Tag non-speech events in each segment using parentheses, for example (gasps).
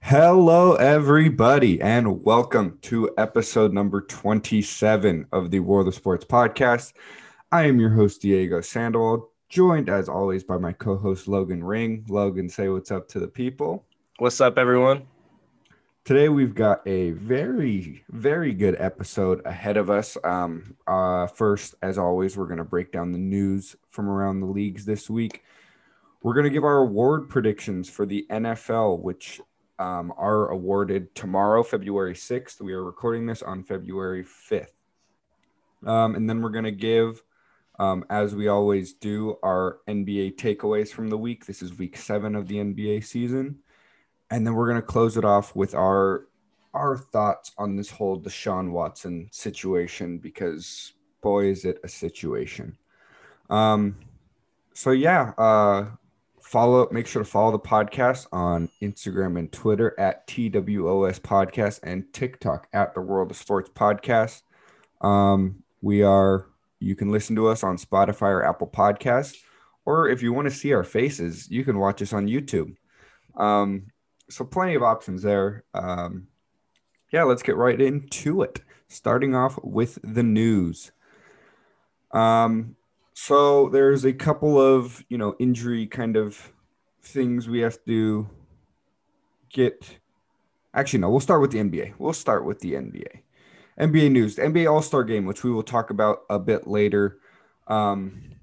Hello, everybody, and welcome to episode number 27 of the World of Sports podcast. I am your host, Diego Sandoval, joined as always by my co host, Logan Ring. Logan, say what's up to the people. What's up, everyone? Today, we've got a very, very good episode ahead of us. Um, uh, first, as always, we're going to break down the news from around the leagues this week. We're going to give our award predictions for the NFL, which um, are awarded tomorrow, February 6th. We are recording this on February 5th. Um, and then we're going to give, um, as we always do, our NBA takeaways from the week. This is week seven of the NBA season. And then we're going to close it off with our our thoughts on this whole Deshaun Watson situation because boy is it a situation. Um so yeah, uh follow up, make sure to follow the podcast on instagram and twitter at twos podcast and tiktok at the world of sports podcast. Um, we are you can listen to us on spotify or apple podcasts or if you want to see our faces you can watch us on youtube. Um, so plenty of options there. Um, yeah let's get right into it. Starting off with the news. Um, so there's a couple of you know injury kind of things we have to get. Actually, no. We'll start with the NBA. We'll start with the NBA. NBA news. The NBA All Star Game, which we will talk about a bit later, um,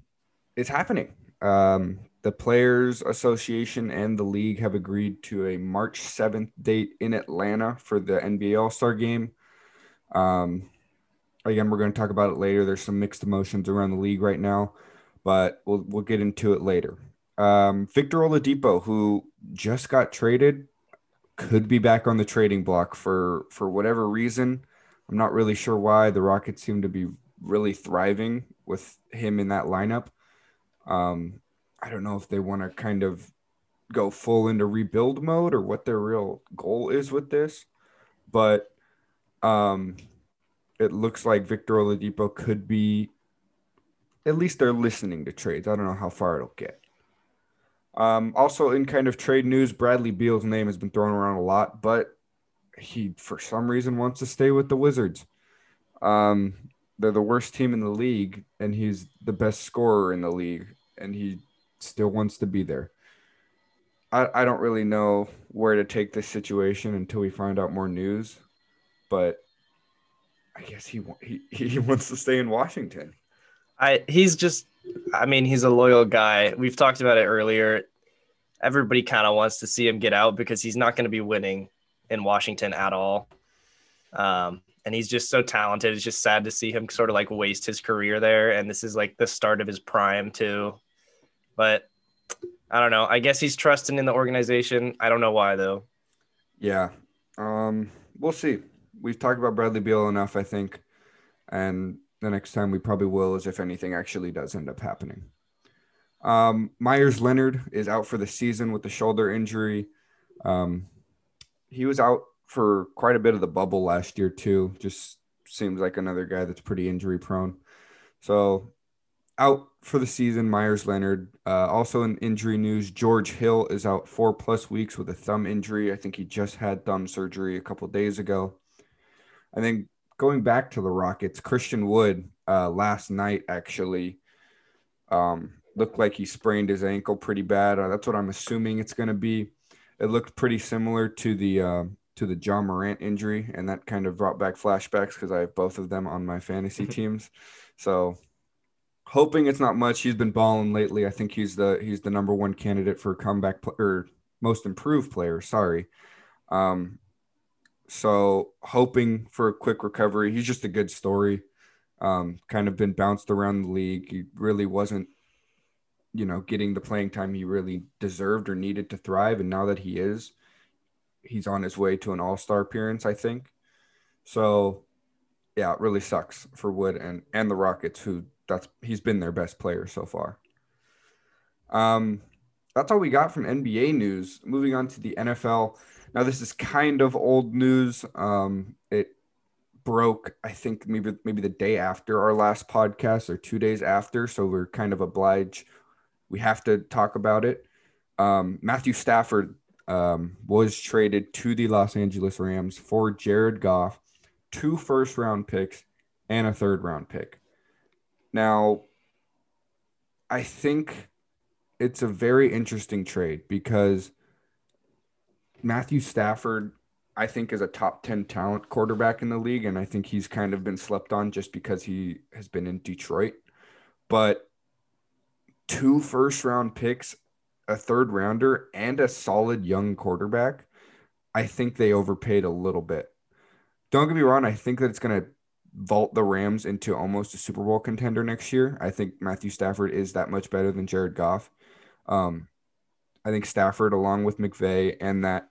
is happening. Um, the Players Association and the league have agreed to a March 7th date in Atlanta for the NBA All Star Game. Um, again, we're going to talk about it later. There's some mixed emotions around the league right now, but we'll we'll get into it later. Um, Victor Oladipo, who just got traded, could be back on the trading block for for whatever reason. I'm not really sure why. The Rockets seem to be really thriving with him in that lineup. Um, I don't know if they want to kind of go full into rebuild mode or what their real goal is with this, but um, it looks like Victor Oladipo could be. At least they're listening to trades. I don't know how far it'll get. Um, also, in kind of trade news, Bradley Beal's name has been thrown around a lot, but he, for some reason, wants to stay with the Wizards. Um, they're the worst team in the league, and he's the best scorer in the league, and he still wants to be there. I, I don't really know where to take this situation until we find out more news, but I guess he he (laughs) he wants to stay in Washington. I he's just I mean, he's a loyal guy. We've talked about it earlier. Everybody kind of wants to see him get out because he's not going to be winning in Washington at all. Um, and he's just so talented. It's just sad to see him sort of like waste his career there. And this is like the start of his prime too. But I don't know. I guess he's trusting in the organization. I don't know why though. Yeah. Um, we'll see. We've talked about Bradley Beal enough, I think. And the next time we probably will is if anything actually does end up happening. Um, Meyers Leonard is out for the season with the shoulder injury. Um, he was out for quite a bit of the bubble last year too. Just seems like another guy that's pretty injury prone. So out for the season, Meyers Leonard. Uh, also in injury news, George Hill is out four plus weeks with a thumb injury. I think he just had thumb surgery a couple days ago. I think going back to the Rockets, Christian Wood uh, last night actually um, looked like he sprained his ankle pretty bad. Uh, that's what I'm assuming it's going to be. It looked pretty similar to the uh, to the Ja Morant injury, and that kind of brought back flashbacks because I have both of them on my fantasy teams. So hoping it's not much. He's been balling lately. I think he's the he's the number one candidate for comeback pl- or most improved player. Sorry. Um, so hoping for a quick recovery. He's just a good story. Um, kind of been bounced around the league. He really wasn't, you know, getting the playing time he really deserved or needed to thrive. And now that he is, he's on his way to an all-star appearance, I think. So yeah, it really sucks for Wood and and the Rockets, who that's he's been their best player so far. Um, that's all we got from NBA news. Moving on to the NFL. Now, this is kind of old news. Um, it broke, I think, maybe maybe the day after our last podcast or two days after. So we're kind of obliged. We have to talk about it. Um, Matthew Stafford um, was traded to the Los Angeles Rams for Jared Goff, two first round picks, and a third round pick. Now, I think it's a very interesting trade because Matthew Stafford, I think, is a top 10 talent quarterback in the league. And I think he's kind of been slept on just because he has been in Detroit. But two first round picks, a third rounder, and a solid young quarterback, I think they overpaid a little bit. Don't get me wrong, I think that it's going to vault the Rams into almost a Super Bowl contender next year. I think Matthew Stafford is that much better than Jared Goff. Um, I think Stafford, along with McVay and that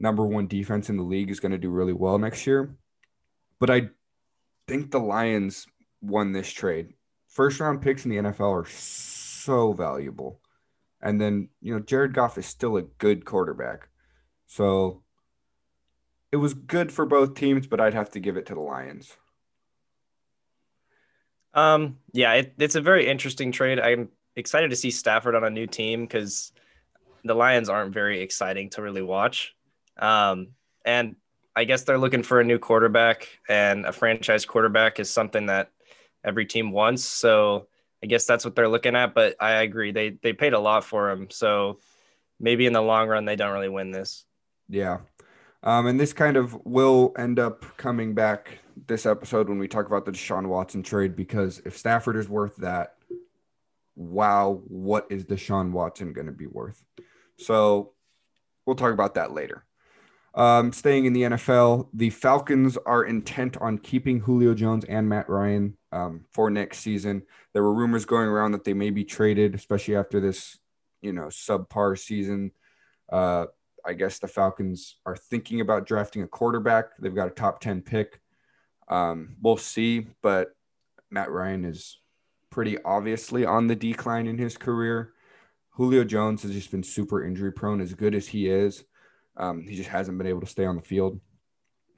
number one defense in the league, is going to do really well next year. But I think the Lions won this trade. First round picks in the NFL are so valuable. And then, you know, Jared Goff is still a good quarterback. So it was good for both teams, but I'd have to give it to the Lions. Um, yeah, it, it's a very interesting trade. I'm excited to see Stafford on a new team because the Lions aren't very exciting to really watch. Um, and I guess they're looking for a new quarterback, and a franchise quarterback is something that every team wants. So I guess that's what they're looking at. But I agree, they they paid a lot for him, so maybe in the long run they don't really win this. Yeah, um, and this kind of will end up coming back this episode when we talk about the Deshaun Watson trade because if Stafford is worth that, wow, what is Deshaun Watson going to be worth? So we'll talk about that later. Um, staying in the NFL, the Falcons are intent on keeping Julio Jones and Matt Ryan um, for next season. There were rumors going around that they may be traded, especially after this, you know, subpar season. Uh, I guess the Falcons are thinking about drafting a quarterback. They've got a top 10 pick. Um, we'll see, but Matt Ryan is pretty obviously on the decline in his career. Julio Jones has just been super injury prone, as good as he is. Um, he just hasn't been able to stay on the field.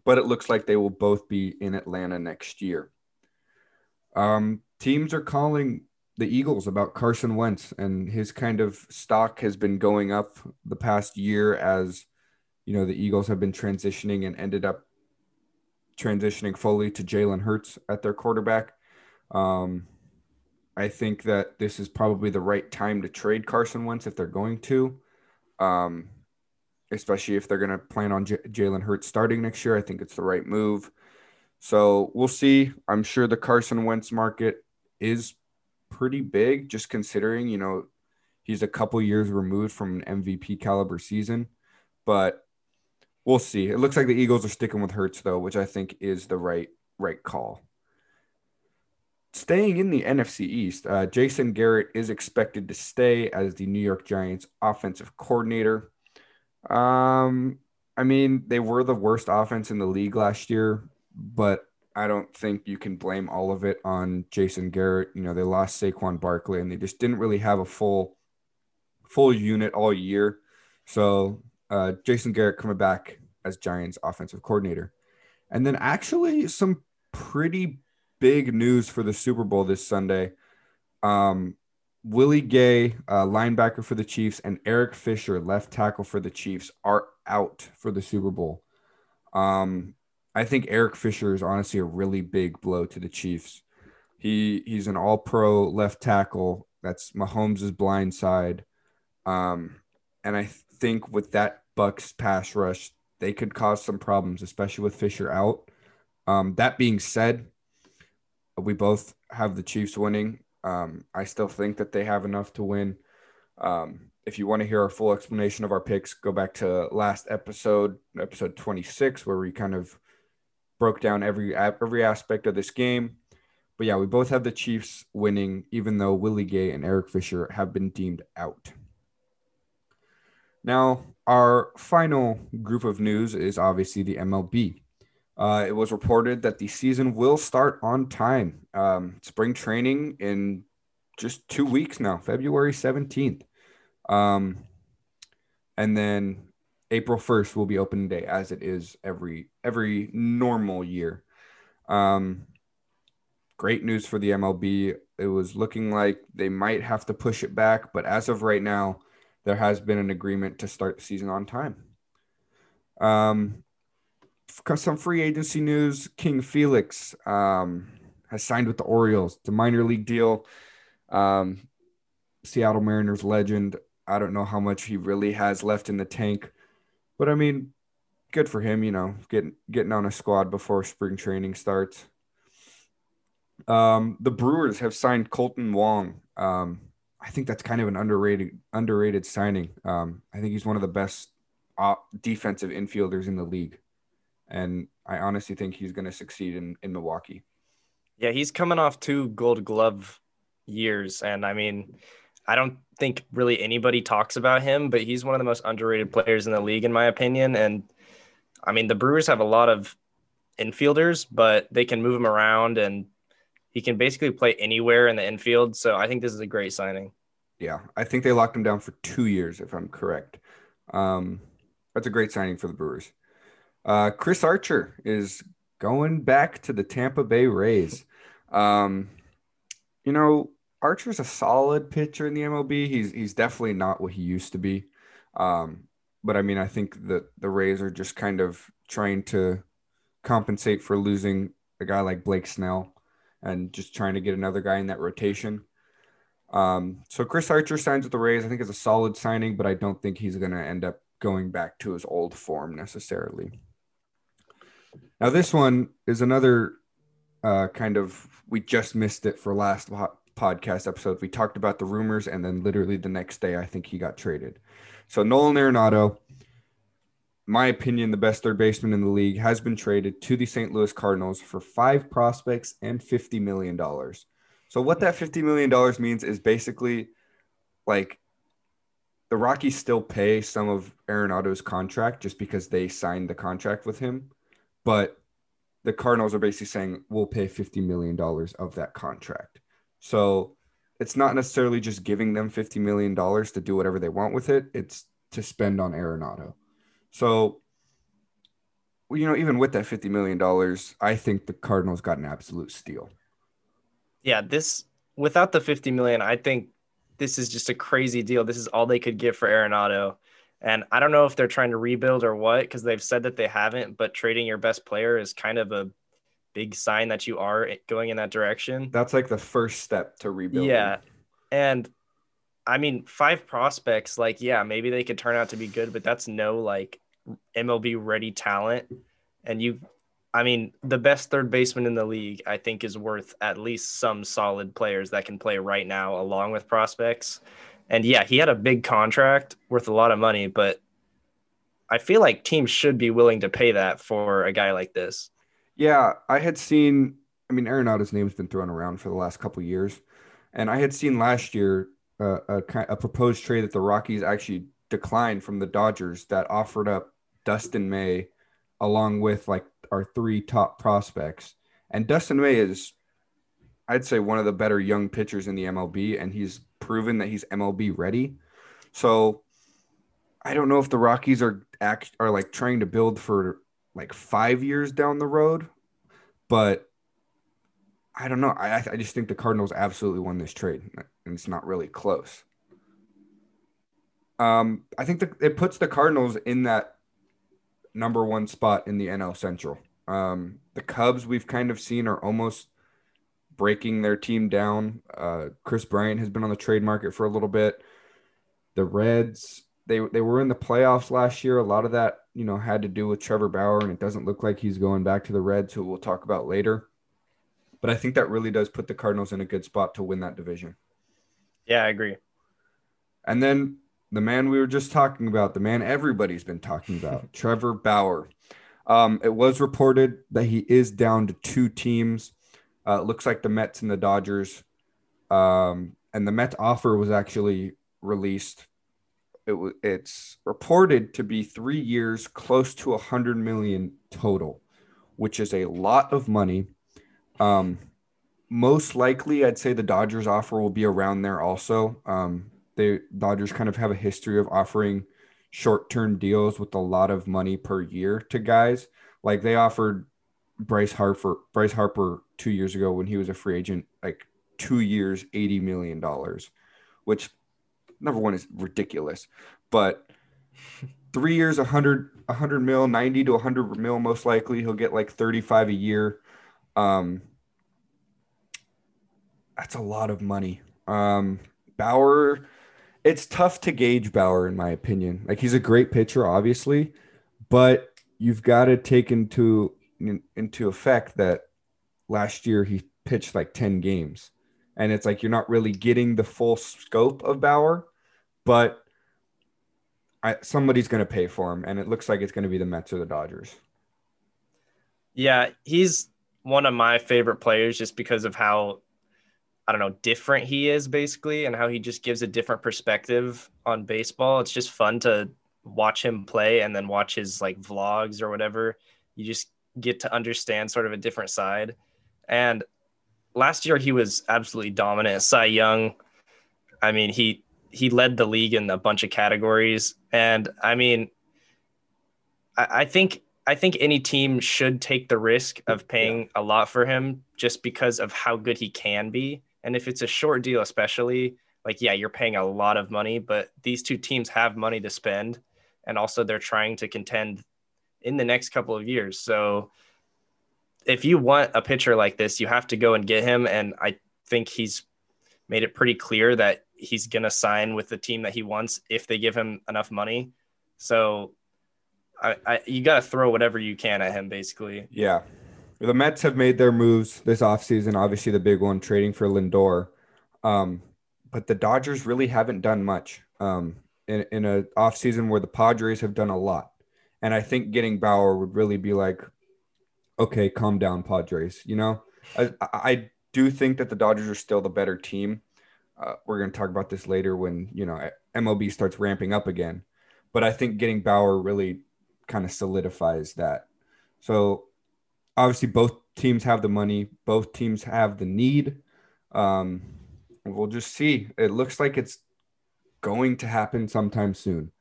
But it looks like they will both be in Atlanta next year. Um, teams are calling the Eagles about Carson Wentz, and his kind of stock has been going up the past year as you know the Eagles have been transitioning and ended up transitioning fully to Jalen Hurts at their quarterback. Um, I think that this is probably the right time to trade Carson Wentz if they're going to, um, especially if they're going to plan on J- Jalen Hurts starting next year. I think it's the right move. So we'll see. I'm sure the Carson Wentz market is pretty big, just considering, you know, he's a couple years removed from an MVP caliber season. But we'll see. It looks like the Eagles are sticking with Hurts though, which I think is the right right call. Staying in the NFC East, uh, Jason Garrett is expected to stay as the New York Giants offensive coordinator. Um, I mean, they were the worst offense in the league last year, but I don't think you can blame all of it on Jason Garrett. You know, they lost Saquon Barkley and they just didn't really have a full full unit all year. So uh, Jason Garrett coming back as Giants offensive coordinator. And then actually some pretty big news for the Super Bowl this Sunday. Um, Willie Gay, uh, linebacker for the Chiefs, and Eric Fisher, left tackle for the Chiefs, are out for the Super Bowl. Um, I think Eric Fisher is honestly a really big blow to the Chiefs. He he's an All Pro left tackle. That's Mahomes' blind side, um, and I think with that Bucs pass rush, they could cause some problems, especially with Fisher out. Um, that being said, we both have the Chiefs winning. Um, I still think that they have enough to win. Um, if you want to hear our full explanation of our picks, go back to last episode, episode 26, where we kind of broke down every every aspect of this game. But yeah, we both have the Chiefs winning, even though Willie Gay and Eric Fisher have been deemed out. Now, our final group of news is obviously the MLB. Uh, it was reported that the season will start on time. Um, spring training in just two weeks now, February 17th. Um, and then April 1st will be opening day as it is every every normal year. Um, great news for the MLB. It was looking like they might have to push it back, but as of right now, there has been an agreement to start the season on time. Um, some free agency news: King Felix um, has signed with the Orioles. It's a minor league deal. Um, Seattle Mariners legend. I don't know how much he really has left in the tank, but I mean, good for him. You know, getting getting on a squad before spring training starts. Um, the Brewers have signed Kolten Wong. Um, I think that's kind of an underrated underrated signing. Um, I think he's one of the best defensive infielders in the league, and I honestly think he's going to succeed in in Milwaukee. Yeah, he's coming off two Gold Glove years, and I mean, I don't think really anybody talks about him, but he's one of the most underrated players in the league, in my opinion. And I mean, the Brewers have a lot of infielders, but they can move him around and he can basically play anywhere in the infield. So I think this is a great signing. Yeah, I think they locked him down for two years, if I'm correct. Um, that's a great signing for the Brewers. Uh, Chris Archer is going back to the Tampa Bay Rays. Um, you know, Archer's a solid pitcher in the MLB. He's he's definitely not what he used to be. Um, but I mean, I think that the Rays are just kind of trying to compensate for losing a guy like Blake Snell and just trying to get another guy in that rotation. Um, so Chris Archer signs with the Rays. I think it's a solid signing, but I don't think he's going to end up going back to his old form necessarily. Now, this one is another uh, kind of, we just missed it for last podcast episode. We talked about the rumors, and then literally the next day, I think he got traded. So Nolan Arenado, my opinion, the best third baseman in the league, has been traded to the St. Louis Cardinals for five prospects and $50 million. So, what that $50 million means is basically like the Rockies still pay some of Arenado's contract just because they signed the contract with him. But the Cardinals are basically saying, we'll pay $50 million of that contract. So, it's not necessarily just giving them $50 million to do whatever they want with it, it's to spend on Arenado. So, you know, even with that $50 million, I think the Cardinals got an absolute steal. Yeah, this without the 50 million, I think this is just a crazy deal. This is all they could get for Arenado. And I don't know if they're trying to rebuild or what, because they've said that they haven't, but trading your best player is kind of a big sign that you are going in that direction. That's like the first step to rebuild. Yeah. And I mean, five prospects, like, yeah, maybe they could turn out to be good, but that's no like MLB ready talent. And you, I mean, the best third baseman in the league, I think, is worth at least some solid players that can play right now along with prospects. And yeah, he had a big contract worth a lot of money, but I feel like teams should be willing to pay that for a guy like this. Yeah, I had seen. I mean, Arenado's name's been thrown around for the last couple years, and I had seen last year uh, a, a proposed trade that the Rockies actually declined from the Dodgers that offered up Dustin May along with like our three top prospects. And Dustin May is, I'd say, one of the better young pitchers in the MLB, and he's proven that he's MLB ready. So I don't know if the Rockies are act are like trying to build for like five years down the road, but I don't know. I I just think the Cardinals absolutely won this trade, and it's not really close. Um, I think that it puts the Cardinals in that number one spot in the NL Central. Um, the Cubs we've kind of seen are almost breaking their team down. Uh, Kris Bryant has been on the trade market for a little bit. The Reds, they they were in the playoffs last year. A lot of that, you know, had to do with Trevor Bauer, and it doesn't look like he's going back to the Reds, who we'll talk about later. But I think that really does put the Cardinals in a good spot to win that division. Yeah, I agree. And then the man we were just talking about, the man everybody's been talking about, (laughs) Trevor Bauer. Um, it was reported that he is down to two teams. Uh, looks like the Mets and the Dodgers. Um, and the Mets offer was actually released. It was it's reported to be three years, close to a hundred million total, which is a lot of money. Um, most likely, I'd say the Dodgers offer will be around there also. Um, they Dodgers kind of have a history of offering short-term deals with a lot of money per year to guys. Like they offered Bryce Harper Bryce Harper 2 years ago when he was a free agent like 2 years 80 million dollars, which number one is ridiculous, but (laughs) three years, a 100, a 100 mil, 90 to 100 mil, most likely. He'll get like 35 a year. Um, that's a lot of money. Um, Bauer, it's tough to gauge Bauer, in my opinion. Like, he's a great pitcher, obviously, but you've got to take into into effect that last year he pitched like 10 games and it's like you're not really getting the full scope of Bauer, but I, somebody's going to pay for him, and it looks like it's going to be the Mets or the Dodgers. Yeah, he's one of my favorite players just because of how I don't know different he is basically, and how he just gives a different perspective on baseball. It's just fun to watch him play and then watch his like vlogs or whatever. You just get to understand sort of a different side. And last year he was absolutely dominant. Cy Young, I mean, he he led the league in a bunch of categories, and I mean, I, I think I think any team should take the risk of paying yeah. a lot for him just because of how good he can be. And if it's a short deal, especially, like yeah, you're paying a lot of money, but these two teams have money to spend, and also they're trying to contend in the next couple of years. So if you want a pitcher like this, you have to go and get him. And I think he's made it pretty clear that he's going to sign with the team that he wants if they give him enough money. So I, I you got to throw whatever you can at him, basically. Yeah. The Mets have made their moves this offseason. Obviously, the big one trading for Lindor. Um, but the Dodgers really haven't done much um, in, in a offseason where the Padres have done a lot. And I think getting Bauer would really be like, okay, calm down, Padres. You know, I, I do think that the Dodgers are still the better team. Uh, we're going to talk about this later when you know MLB starts ramping up again. But I think getting Bauer really kind of solidifies that. So obviously, both teams have the money. Both teams have the need. Um, we'll just see. It looks like it's going to happen sometime soon.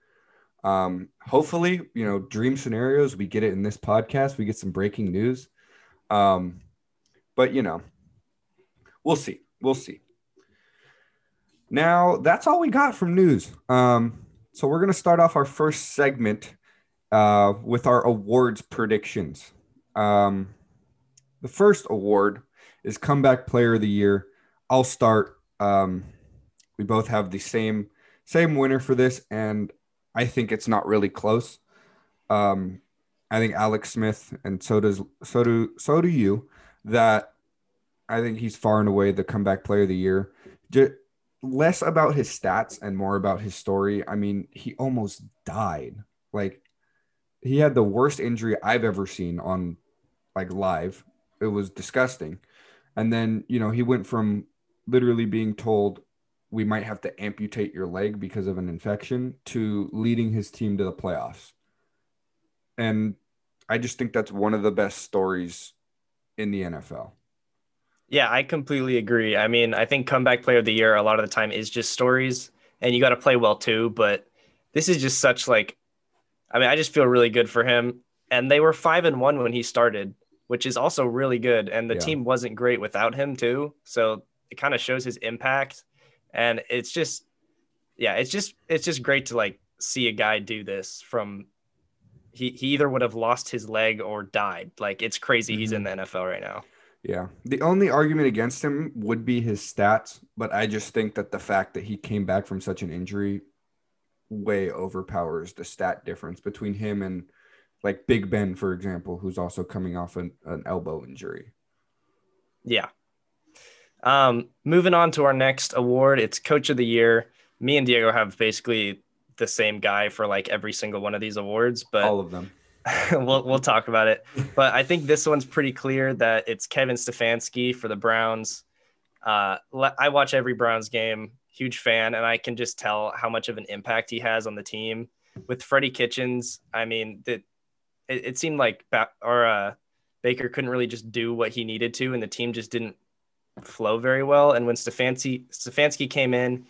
Um, hopefully, you know, dream scenarios, we get it in this podcast, we get some breaking news. Um, but you know, we'll see. We'll see. Now, that's all we got from news. Um, so we're going to start off our first segment uh, with our awards predictions. Um, the first award is Comeback Player of the Year. I'll start. Um, we both have the same same winner for this, and I think it's not really close. Um, I think Alex Smith and so does so do so do you that I think he's far and away the comeback player of the year. Just less about his stats and more about his story. I mean, he almost died. Like he had the worst injury I've ever seen on like live. It was disgusting. And then, you know, he went from literally being told we might have to amputate your leg because of an infection to leading his team to the playoffs. And I just think that's one of the best stories in the NFL. Yeah, I completely agree. I mean, I think comeback player of the year a lot of the time is just stories and you got to play well too, but this is just such like I mean, I just feel really good for him and they were 5 and 1 when he started, which is also really good and the yeah. team wasn't great without him too. So it kind of shows his impact and it's just yeah it's just it's just great to like see a guy do this from he, he either would have lost his leg or died like it's crazy mm-hmm. he's in mm-hmm. the nfl right now yeah the only argument against him would be his stats but i just think that the fact that he came back from such an injury way overpowers the stat difference between him and like big ben for example who's also coming off an, an elbow injury yeah um, moving on to our next award, it's Coach of the Year. Me and Diego have basically the same guy for like every single one of these awards, but all of them. (laughs) we'll we'll talk about it. But I think this one's pretty clear that it's Kevin Stefanski for the Browns. Uh, I watch every Browns game, huge fan, and I can just tell how much of an impact he has on the team. With Freddie Kitchens, I mean, that it, it, seemed like ba- or uh, Baker couldn't really just do what he needed to, and the team just didn't flow very well. And when Stefanski Stefanski came in,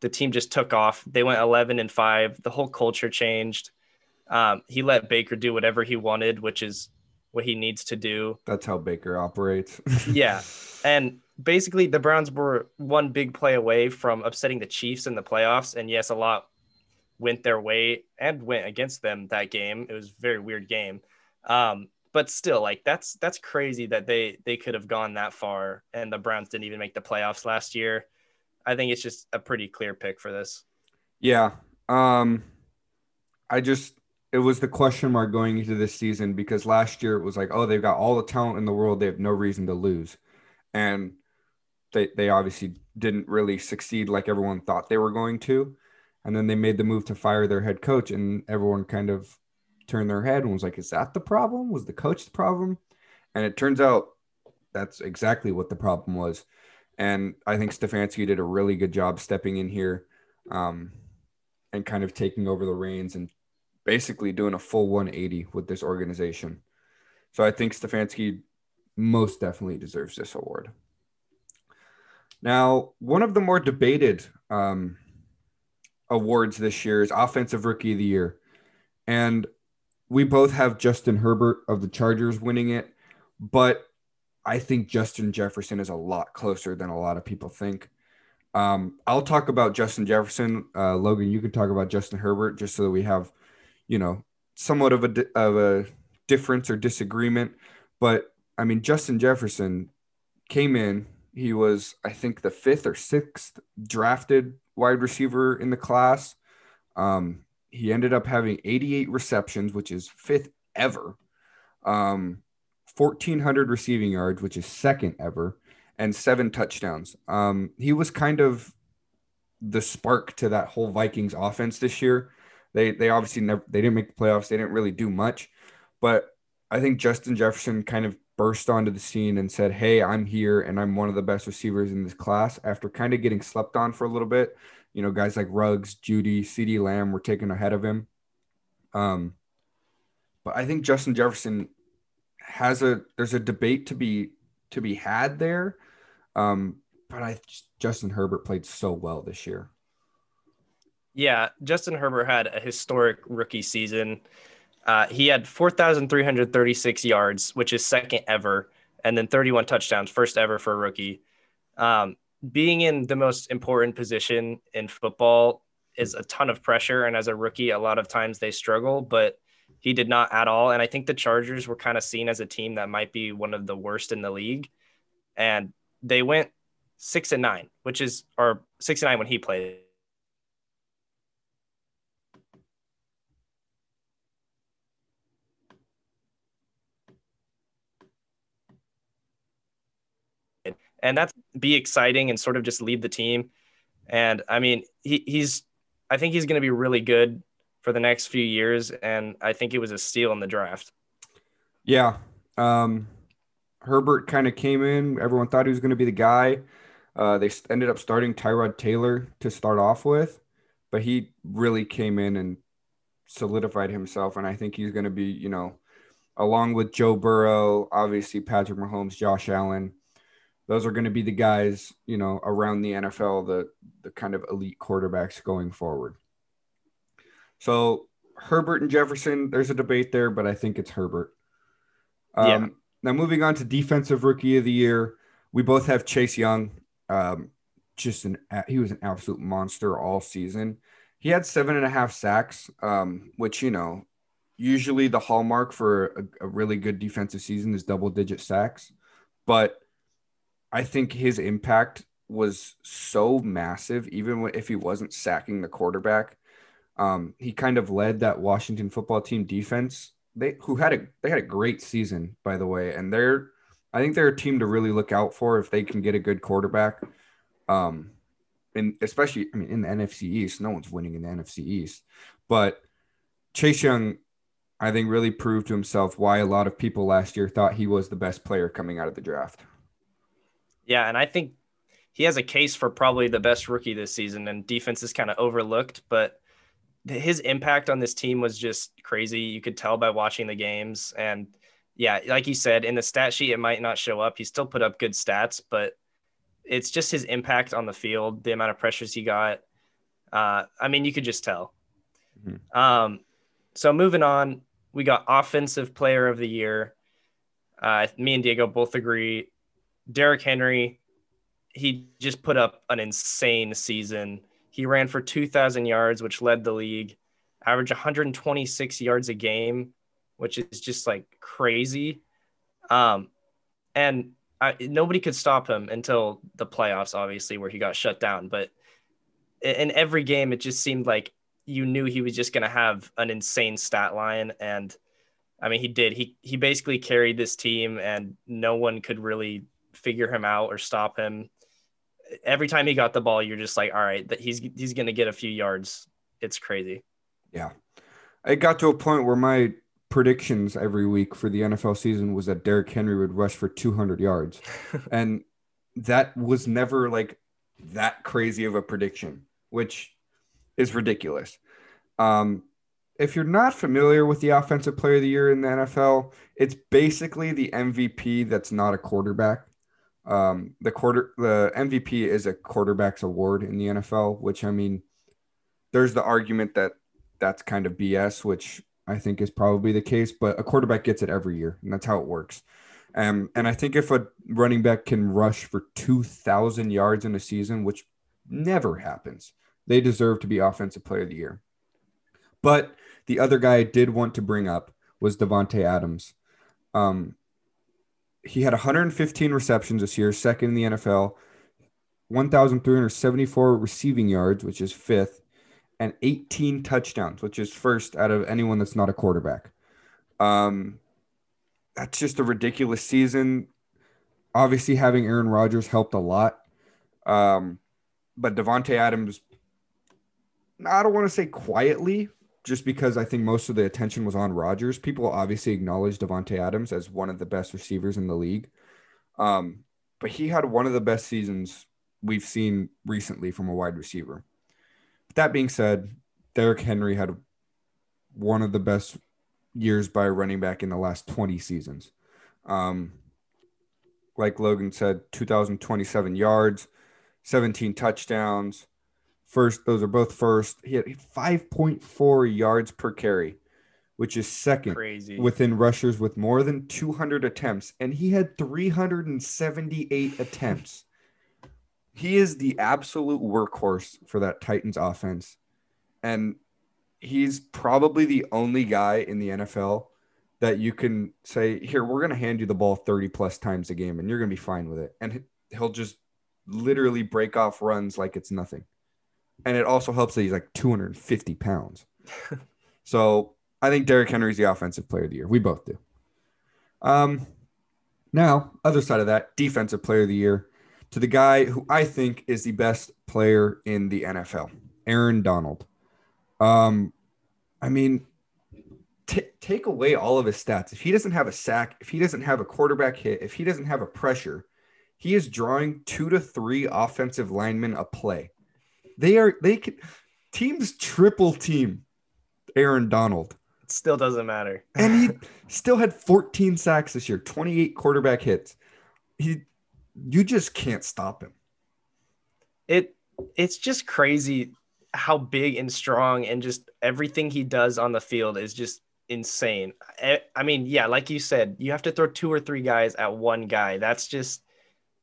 the team just took off. They went 11 and five. The whole culture changed. Um, he let Baker do whatever he wanted, which is what he needs to do. That's how Baker operates. (laughs) yeah, and basically the Browns were one big play away from upsetting the Chiefs in the playoffs. And yes, a lot went their way and went against them that game. It was a very weird game. Um, but still, like that's that's crazy that they they could have gone that far and the Browns didn't even make the playoffs last year. I think it's just a pretty clear pick for this. Yeah. Um I just it was the question mark going into this season because last year it was like, oh, they've got all the talent in the world, they have no reason to lose. And they they obviously didn't really succeed like everyone thought they were going to. And then they made the move to fire their head coach, and everyone kind of turned their head and was like, "Is that the problem? Was the coach the problem?" And it turns out that's exactly what the problem was. And I think Stefanski did a really good job stepping in here um, and kind of taking over the reins and basically doing a full 180 with this organization. So I think Stefanski most definitely deserves this award. Now, one of the more debated um, awards this year is Offensive Rookie of the Year. And we both have Justin Herbert of the Chargers winning it, but I think Justin Jefferson is a lot closer than a lot of people think. Um, I'll talk about Justin Jefferson. Uh, Logan, you can talk about Justin Herbert just so that we have, you know, somewhat of a of a difference or disagreement. But I mean, Justin Jefferson came in. He was, I think, the fifth or sixth drafted wide receiver in the class. Um, he ended up having 88 receptions, which is fifth ever. Um, 1,400 receiving yards, which is second ever, and seven touchdowns. Um, he was kind of the spark to that whole Vikings offense this year. They they obviously never they didn't make the playoffs. They didn't really do much, but I think Justin Jefferson kind of burst onto the scene and said, Hey, I'm here and I'm one of the best receivers in this class after kind of getting slept on for a little bit. You know, guys like Ruggs, Jeudy, CeeDee Lamb were taken ahead of him. Um, but I think Justin Jefferson has a there's a debate to be to be had there. Um, but I Justin Herbert played so well this year. Yeah, Justin Herbert had a historic rookie season. Uh, he had 4,336 yards, which is second ever, and then 31 touchdowns, first ever for a rookie. Um, being in the most important position in football is a ton of pressure. And as a rookie, a lot of times they struggle, but he did not at all. And I think the Chargers were kind of seen as a team that might be one of the worst in the league. And they went six and nine, which is, or six and nine when he played. and that's be exciting and sort of just lead the team. And I mean, he, he's, I think he's going to be really good for the next few years. And I think it was a steal in the draft. Yeah. Um, Herbert kind of came in. Everyone thought he was going to be the guy. Uh, they ended up starting Tyrod Taylor to start off with, but he really came in and solidified himself. And I think he's going to be, you know, along with Joe Burrow, obviously Patrick Mahomes, Josh Allen, those are going to be the guys, you know, around the NFL, the the kind of elite quarterbacks going forward. So Herbert and Jefferson, there's a debate there, but I think it's Herbert. Um, yeah. Now moving on to defensive rookie of the year, we both have Chase Young. Um, just an he was an absolute monster all season. He had seven and a half sacks, um, which you know, usually the hallmark for a, a really good defensive season is double digit sacks, but I think his impact was so massive, even if he wasn't sacking the quarterback. Um, he kind of led that Washington football team defense. They who had a they had a great season, by the way, and they're I think they're a team to really look out for if they can get a good quarterback. Um, and especially I mean in the NFC East, no one's winning in the NFC East, but Chase Young, I think, really proved to himself why a lot of people last year thought he was the best player coming out of the draft. Yeah, and I think he has a case for probably the best rookie this season, and defense is kind of overlooked, but his impact on this team was just crazy. You could tell by watching the games. And yeah, like you said, in the stat sheet, it might not show up. He still put up good stats, but it's just his impact on the field, the amount of pressures he got. Uh, I mean, you could just tell. Mm-hmm. Um, so moving on, we got offensive player of the year. Uh, me and Diego both agree Derrick Henry he just put up an insane season. He ran for 2,000 yards, which led the league, averaged 126 yards a game, which is just like crazy. Um, and I, nobody could stop him until the playoffs, obviously, where he got shut down. But in every game, it just seemed like you knew he was just going to have an insane stat line. And I mean, he did. He he basically carried this team, and no one could really figure him out or stop him. Every time he got the ball, you're just like, all right, that he's he's going to get a few yards. It's crazy. Yeah, it got to a point where my predictions every week for the NFL season was that Derrick Henry would rush for 200 yards, (laughs) and that was never like that crazy of a prediction, which is ridiculous. Um, if you're not familiar with the offensive player of the year in the NFL, it's basically the MVP that's not a quarterback. Um, the quarter the MVP is a quarterback's award in the NFL, which I mean, there's the argument that that's kind of BS, which I think is probably the case, but a quarterback gets it every year, and that's how it works. Um, and I think if a running back can rush for 2,000 yards in a season, which never happens, they deserve to be Offensive Player of the Year. But the other guy I did want to bring up was Davante Adams. Um, he had 115 receptions this year, second in the NFL, 1,374 receiving yards, which is fifth, and 18 touchdowns, which is first out of anyone that's not a quarterback. Um, that's just a ridiculous season. Obviously, having Aaron Rodgers helped a lot. Um, but Davante Adams, I don't want to say quietly, just because I think most of the attention was on Rodgers. People obviously acknowledge Davante Adams as one of the best receivers in the league. Um, but he had one of the best seasons we've seen recently from a wide receiver. That being said, Derrick Henry had one of the best years by running back in the last 20 seasons. Um, like Logan said, 2,027 yards, 17 touchdowns. First, those are both first. He had 5.4 yards per carry, which is second Crazy. within rushers with more than 200 attempts. And he had 378 attempts. He is the absolute workhorse for that Titans offense. And he's probably the only guy in the NFL that you can say, here, we're going to hand you the ball 30 plus times a game and you're going to be fine with it. And he'll just literally break off runs like it's nothing. And it also helps that he's like 250 pounds. (laughs) so I think Derrick Henry's the offensive player of the year. We both do. Um, now, other side of that, defensive player of the year to the guy who I think is the best player in the NFL, Aaron Donald. Um, I mean, t- take away all of his stats. If he doesn't have a sack, if he doesn't have a quarterback hit, if he doesn't have a pressure, he is drawing two to three offensive linemen a play. They are they can teams triple team Aaron Donald. It still doesn't matter. and he (laughs) still had 14 sacks this year, 28 quarterback hits. He you just can't stop him. It it's just crazy how big and strong and just everything he does on the field is just insane. I, I mean, yeah, like you said, you have to throw two or three guys at one guy. That's just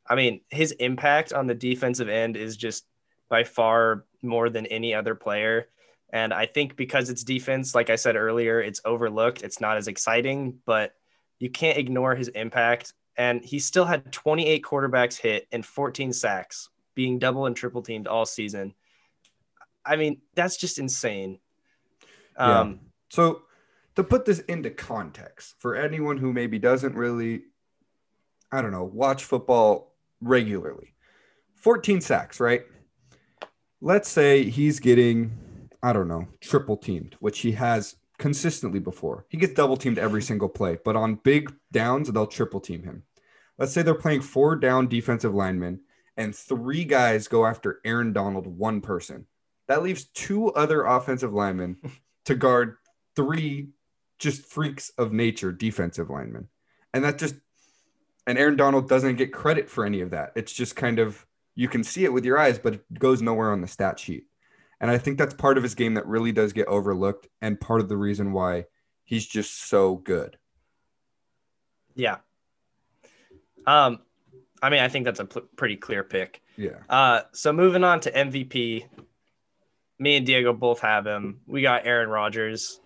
I mean, his impact on the defensive end is just by far more than any other player. And I think because it's defense, like I said earlier, it's overlooked. It's not as exciting, but you can't ignore his impact. And he still had 28 quarterbacks hit and 14 sacks, being double and triple teamed all season. I mean, that's just insane. Um, yeah. So, to put this into context for anyone who maybe doesn't really, I don't know, watch football regularly, 14 sacks, right? Let's say he's getting, I don't know, triple teamed, which he has consistently before. He gets double teamed every single play, but on big downs, they'll triple team him. Let's say they're playing four down defensive linemen and three guys go after Aaron Donald, one person. That leaves two other offensive linemen (laughs) to guard three just freaks of nature defensive linemen. And that just, and Aaron Donald doesn't get credit for any of that. It's just kind of, you can see it with your eyes, but it goes nowhere on the stat sheet. And I think that's part of his game that really does get overlooked and part of the reason why he's just so good. Yeah. Um, I mean, I think that's a pretty clear pick. Yeah. Uh, so moving on to MVP, me and Diego both have him. We got Aaron Rodgers.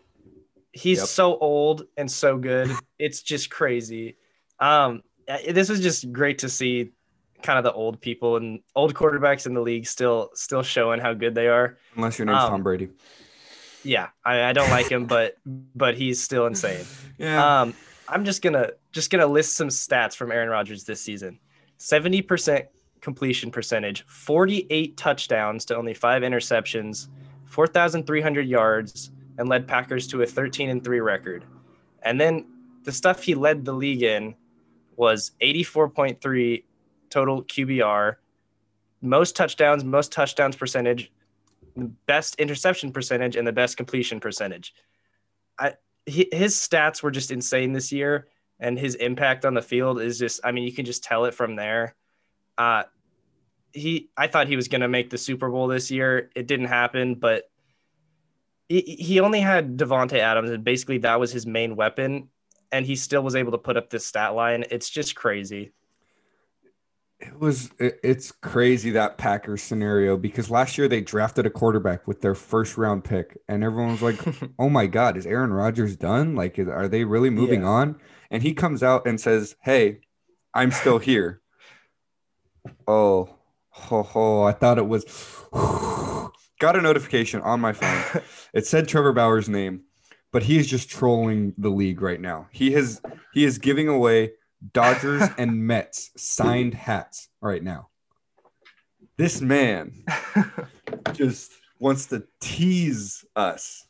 He's Yep. so old and so good. (laughs) It's just crazy. Um, this was just great to see kind of the old people and old quarterbacks in the league still still showing how good they are. Unless your name's Um, Tom Brady. Yeah, I, I don't like him, but but he's still insane. (laughs) Yeah. Um, I'm just gonna just gonna list some stats from Aaron Rodgers this season: seventy percent completion percentage, forty-eight touchdowns to only five interceptions, four thousand three hundred yards, and led Packers to a thirteen and three record. And then the stuff he led the league in was eighty-four point three total QBR, most touchdowns, most touchdowns percentage, best interception percentage, and the best completion percentage. I his stats were just insane this year, and his impact on the field is just. I mean, you can just tell it from there. Uh, he, I thought he was going to make the Super Bowl this year. It didn't happen, but he, he only had Davante Adams, and basically that was his main weapon, and he still was able to put up this stat line. It's just crazy. It was it, it's crazy that Packers scenario because last year they drafted a quarterback with their first round pick and everyone was like, (laughs) "Oh my god, is Aaron Rodgers done? Like is- are they really moving Yeah. on?" And he comes out and says, "Hey, I'm still here." oh, ho ho, I thought it was (sighs) got a notification on my phone. (laughs) It said Trevor Bauer's name, but he is just trolling the league right now. He has he is giving away Dodgers (laughs) and Mets signed hats right now. This man (laughs) just wants to tease us.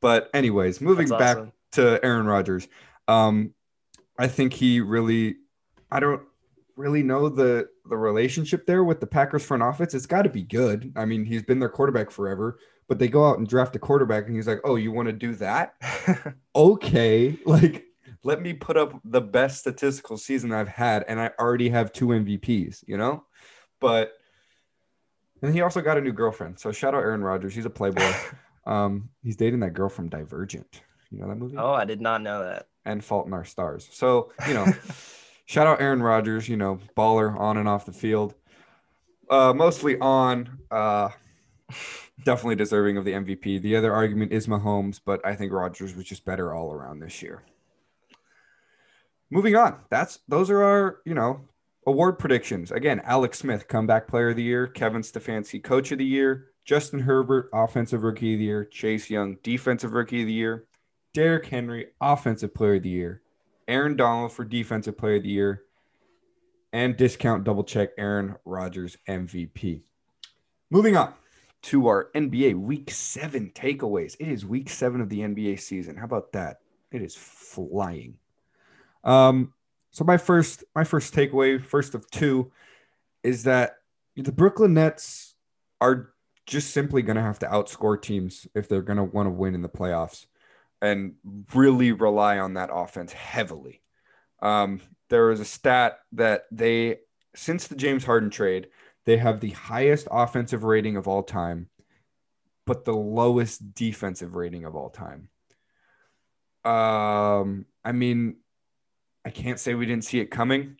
But anyways, moving That's back to Aaron Rodgers, um, I think he really, I don't really know the the relationship there with the Packers front office. It's got to be good. I mean, he's been their quarterback forever, but they go out and draft a quarterback, and he's like, "Oh, you want to do that? (laughs) okay, like let me put up the best statistical season I've had, and I already have two MVPs, you know? But and he also got a new girlfriend. So shout out Aaron Rodgers. He's a playboy. (laughs) um, he's dating that girl from Divergent. You know that movie? oh, I did not know that. And Fault in Our Stars. So, you know, (laughs) shout out Aaron Rodgers, you know, baller on and off the field. Uh, mostly on, uh, definitely deserving of the MVP. The other argument is Mahomes, but I think Rodgers was just better all around this year. Moving on, that's those are our you know award predictions. Again, Alex Smith, comeback player of the year, Kevin Stefanski, coach of the year, Justin Herbert, offensive rookie of the year, Chase Young, defensive rookie of the year, Derrick Henry, offensive player of the year, Aaron Donald for defensive player of the year, and discount double check Aaron Rodgers MVP. Moving on to our NBA Week Seven takeaways. It is Week Seven of the NBA season. How about that? It is flying. Um, so my first my first takeaway, first of two, is that the Brooklyn Nets are just simply going to have to outscore teams if they're going to want to win in the playoffs, and really rely on that offense heavily. Um, a stat that they since the James Harden trade, they have the highest offensive rating of all time, but the lowest defensive rating of all time. Um, I mean, I can't say we didn't see it coming.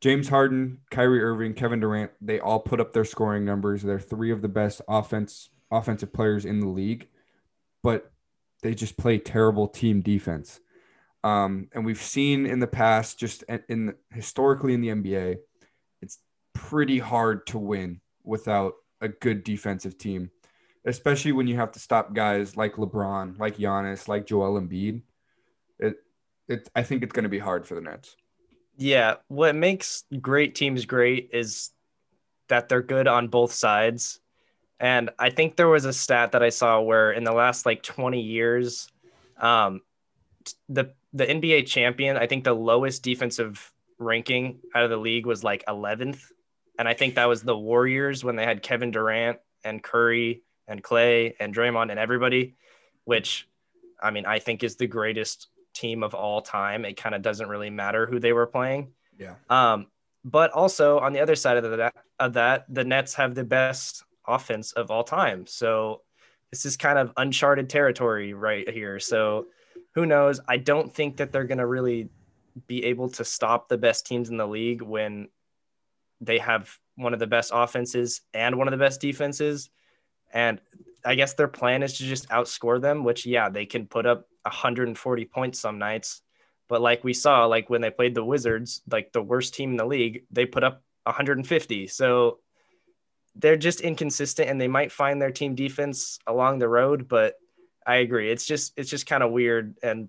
James Harden, Kyrie Irving, Kevin Durant, they all put up their scoring numbers. They're three of the best offense offensive players in the league, but they just play terrible team defense. Um, and we've seen in the past, just in, in historically in the NBA, it's pretty hard to win without a good defensive team, especially when you have to stop guys like LeBron, like Giannis, like Joel Embiid. It, it, I think it's going to be hard for the Nets. Yeah, what makes great teams great is that they're good on both sides. And I think there was a stat that I saw where in the last like 20 years, um, the the NBA champion, I think the lowest defensive ranking out of the league was like 11th, and I think that was the Warriors when they had Kevin Durant and Curry and Clay and Draymond and everybody, which I mean I think is the greatest team of all time. It kind of doesn't really matter who they were playing. Yeah. Um, but also on the other side of that, of that, the Nets have the best offense of all time. So this is kind of uncharted territory right here. So who knows? I don't think that they're going to really be able to stop the best teams in the league when they have one of the best offenses and one of the best defenses. And I guess their plan is to just outscore them, which, yeah, they can put up 140 points some nights. But like we saw, like when they played the Wizards, like the worst team in the league, they put up 150. So they're just inconsistent and they might find their team defense along the road. But I agree. It's just, it's just kind of weird. And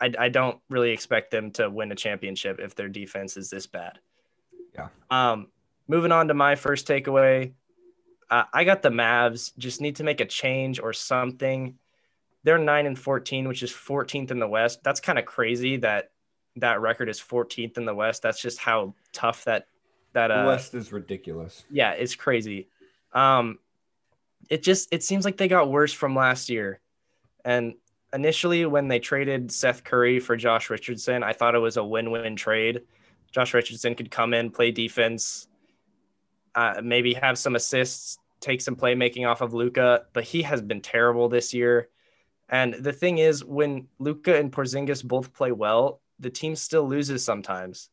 I, I don't really expect them to win a championship if their defense is this bad. Yeah. Um, moving on to my first takeaway. Uh, I got the Mavs just need to make a change or something. They're 9 and 14, which is 14th in the West. That's kind of crazy that that record is 14th in the West. That's just how tough that that uh, the West is ridiculous. Yeah, it's crazy. Um, it just it seems like they got worse from last year. And initially, when they traded Seth Curry for Josh Richardson, I thought it was a win-win trade. Josh Richardson could come in, play defense, uh, maybe have some assists, take some playmaking off of Luka, but he has been terrible this year. And the thing is, when Luka and Porzingis both play well, the team still loses sometimes.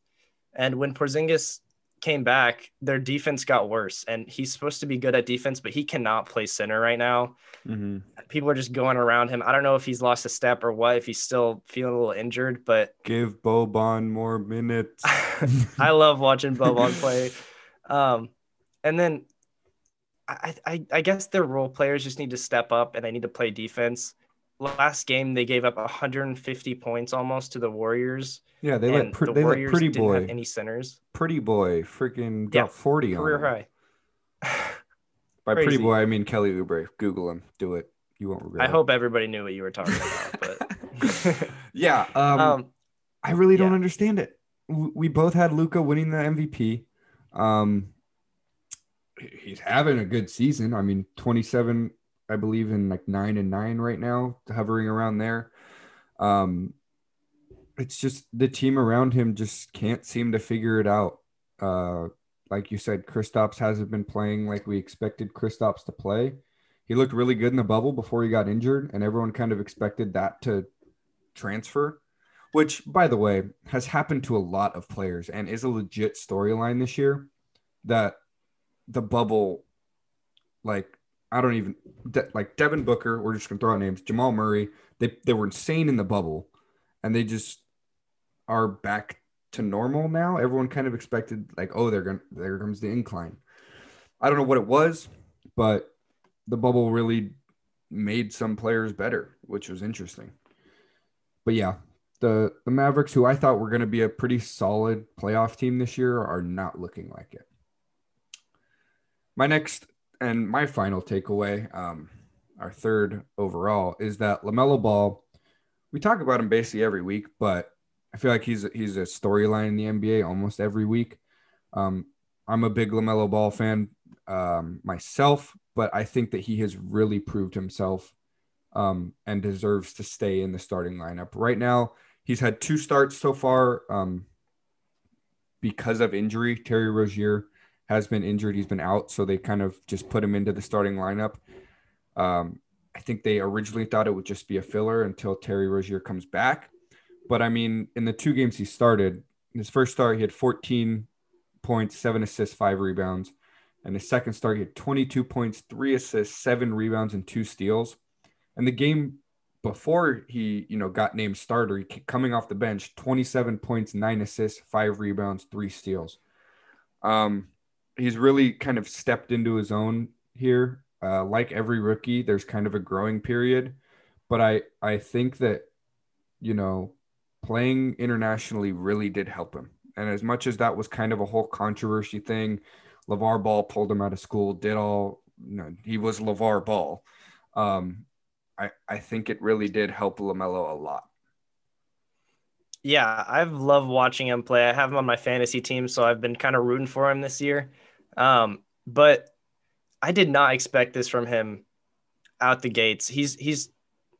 And when Porzingis came back, their defense got worse. And he's supposed to be good at defense, but he cannot play center right now. Mm-hmm. People are just going around him. I don't know if he's lost a step or what, if he's still feeling a little injured, but give Boban more minutes. (laughs) I love watching Boban play. Um, and then I, I, I guess their role players just need to step up and they need to play defense. Last game they gave up 150 points almost to the Warriors. Yeah, they let the they Warriors let Pretty didn't Boy have any centers. Pretty Boy freaking Yeah, got 40 on Career high. (laughs) By Pretty Boy, I mean Kelly Oubre. Google him. Do it. You won't regret I it. hope everybody knew what you were talking about, but (laughs) yeah. Um, (laughs) um, I really don't yeah. understand it. We both had Luka winning the MVP. Um, he's having a good season. I mean, 27, I believe, in like nine and nine right now, hovering around there. Um, it's just the team around him just can't seem to figure it out. Uh, like you said, Kristaps hasn't been playing like we expected Kristaps to play. He looked really good in the bubble before he got injured, and everyone kind of expected that to transfer which by the way has happened to a lot of players and is a legit storyline this year that the bubble like i don't even De- like devin booker we're just gonna throw out names jamal murray they, they were insane in the bubble and they just are back to normal now. Everyone kind of expected like oh they're gonna there comes the incline. I don't know what it was but the bubble really made some players better which was interesting. But yeah, the the Mavericks, who I thought were going to be a pretty solid playoff team this year, are not looking like it. My next and my final takeaway, um, our third overall, is that Lamelo Ball. We talk about him basically every week, but I feel like he's he's a storyline in the NBA almost every week. Um, I'm a big Lamelo Ball fan um, myself, but I think that he has really proved himself um, and deserves to stay in the starting lineup. Right now, he's had two starts so far um, because of injury. Terry Rozier has been injured; he's been out, so they kind of just put him into the starting lineup. Um, I think they originally thought it would just be a filler until Terry Rozier comes back. But I mean, in the two games he started, his first start he had 14 points, seven assists, five rebounds. And his second start, he had 22 points, three assists, seven rebounds, and two steals. And the game before he, you know, got named starter, he coming off the bench, 27 points, nine assists, five rebounds, three steals. Um, he's really kind of stepped into his own here. Uh, like every rookie, there's kind of a growing period, but I I think that you know playing internationally really did help him. And as much as that was kind of a whole controversy thing, LeVar Ball pulled him out of school, did all, you know, he was LeVar Ball. Um, I, I think it really did help LaMelo a lot. Yeah, I've loved watching him play. I have him on my fantasy team, so I've been kind of rooting for him this year. Um, but I did not expect this from him out the gates. He's he's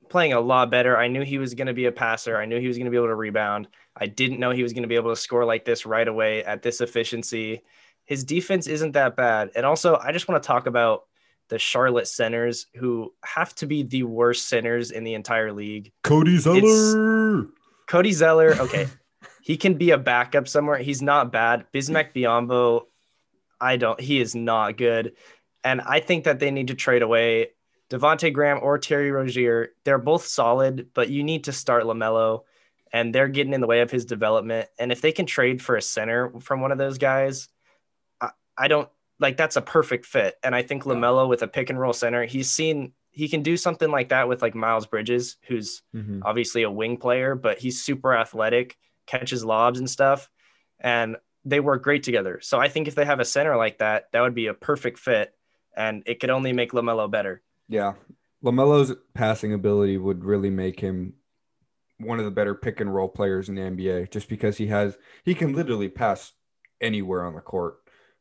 playing a lot better. I knew he was going to be a passer. I knew he was going to be able to rebound. I didn't know he was going to be able to score like this right away at this efficiency. His defense isn't that bad. And also, I just want to talk about the Charlotte centers who have to be the worst centers in the entire league. Cody Zeller! Cody Zeller, okay, (laughs) he can be a backup somewhere. He's not bad. Bismack Biyombo, I don't. He is not good, and I think that they need to trade away Devonte Graham or Terry Rozier. They're both solid, but you need to start Lamelo, and they're getting in the way of his development. And if they can trade for a center from one of those guys, I, I don't like that's a perfect fit. And I think Lamelo with a pick and roll center, he's seen he can do something like that with like Miles Bridges, who's mm-hmm. obviously a wing player, but he's super athletic, catches lobs and stuff. And they work great together. So I think if they have a center like that, that would be a perfect fit. And it could only make LaMelo better. Yeah. LaMelo's passing ability would really make him one of the better pick and roll players in the NBA just because he has, he can literally pass anywhere on the court.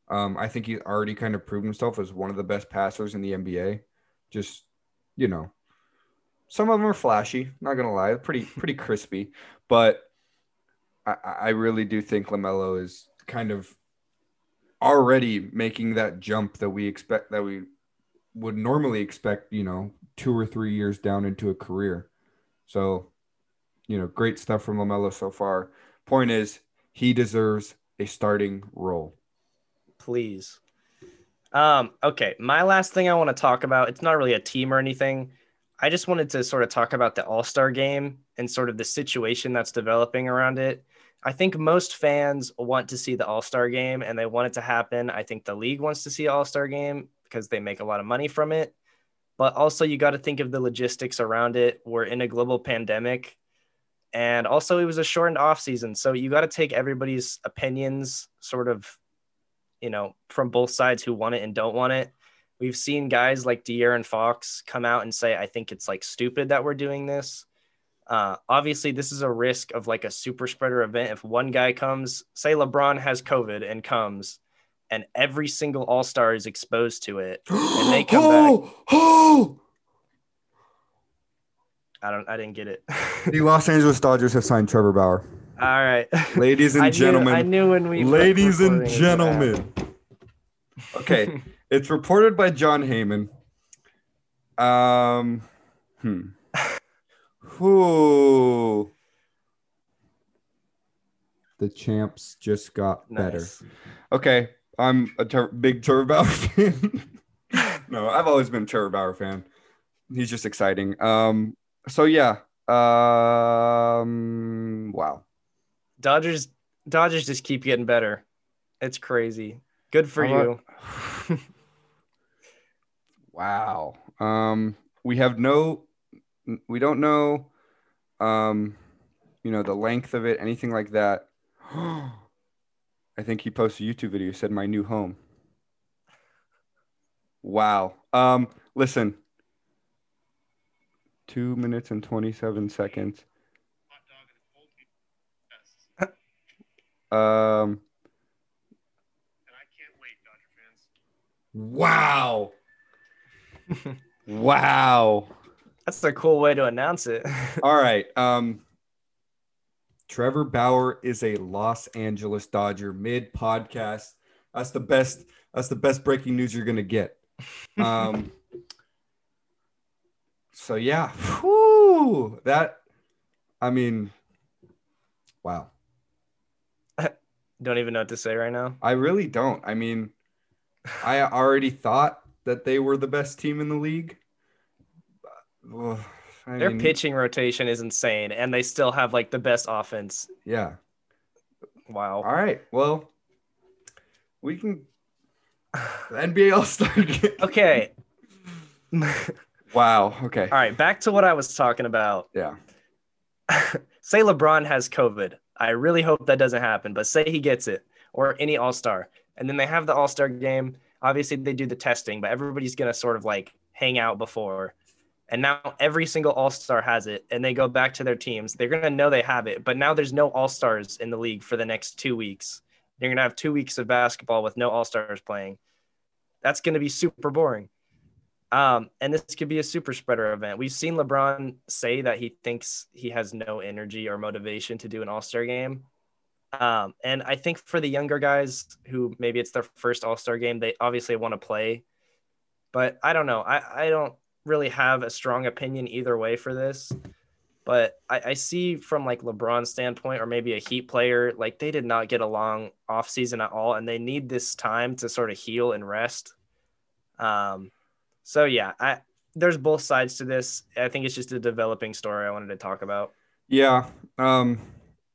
Um, I think he's already kind of proved himself as one of the best passers in the NBA. Just you know, some of them are flashy. Not gonna lie, pretty pretty crispy, but I, I really do think Lamelo is kind of already making that jump that we expect that we would normally expect. You know, two or three years down into a career. So, you know, great stuff from Lamelo so far. Point is, he deserves a starting role. Please. Um, okay, my last thing I want to talk about, it's not really a team or anything. I just wanted to sort of talk about the All Star game and sort of the situation that's developing around it. I think most fans want to see the All Star game and they want it to happen. I think the league wants to see All Star game because they make a lot of money from it. But also, you got to think of the logistics around it. We're in a global pandemic. And also, it was a shortened off season. So you got to take everybody's opinions sort of you know, from both sides who want it and don't want it. We've seen guys like De'Aaron Fox come out and say, I think it's like stupid that we're doing this. Uh, obviously, this is a risk of like a super spreader event. If one guy comes, say LeBron has COVID and comes, and every single All Star is exposed to it, and (gasps) they come oh, back. Oh! I don't. I didn't get it. (laughs) the Los Angeles Dodgers have signed Trevor Bauer. All right. Ladies and (laughs) I gentlemen. Knew, I knew when we. Ladies and gentlemen. okay. (laughs) it's reported by Jon Heyman. Um, hmm. Who? The champs just got nice. better. Okay. I'm a ter- big Trevor Bauer (laughs) fan. no, I've always been a Trevor Bauer fan. He's just exciting. Um, so yeah. Um, wow. Dodgers Dodgers just keep getting better. It's crazy. Good for you. (laughs) wow. Um we have no we don't know um you know the length of it, anything like that. (gasps) I think he posted a YouTube video said my new home. Wow. Um listen. 2 minutes and 27 seconds. Um, and I can't wait, Dodger fans. Wow. (laughs) wow. That's a cool way to announce it. (laughs) All right. Um, Trevor Bauer is a Los Angeles Dodger mid podcast. That's the best. That's the best breaking news you're gonna get. (laughs) Um. so yeah, Whew, that. I mean, wow. Don't even know what to say right now. I really don't. I mean, I (laughs) already thought that they were the best team in the league. Their mean, pitching rotation is insane, and they still have like the best offense. Yeah. Wow. All right. Well, we can (sighs) NBA All Star (laughs) game. Okay. (laughs) wow. Okay. All right. Back to what I was talking about. Yeah. Say LeBron has COVID. I really hope that doesn't happen, but say he gets it or any All Star. And then they have the All Star game. Obviously, they do the testing, but everybody's going to sort of like hang out before. And now every single All Star has it, and they go back to their teams. They're going to know they have it, but now there's no All Stars in the league for the next two weeks. You're going to have two weeks of basketball with no All Stars playing. That's going to be super boring. Um, and this could be a super spreader event. We've seen LeBron say that he thinks he has no energy or motivation to do an All Star game. Um, and I think for the younger guys who maybe it's their first All Star game, they obviously want to play. But I don't know. I, I don't really have a strong opinion either way for this. But I, I see from like LeBron's standpoint, or maybe a Heat player, like they did not get along off season at all, and they need this time to sort of heal and rest. Um, so yeah, I there's both sides to this. I think it's just a developing story I wanted to talk about. Yeah. Um,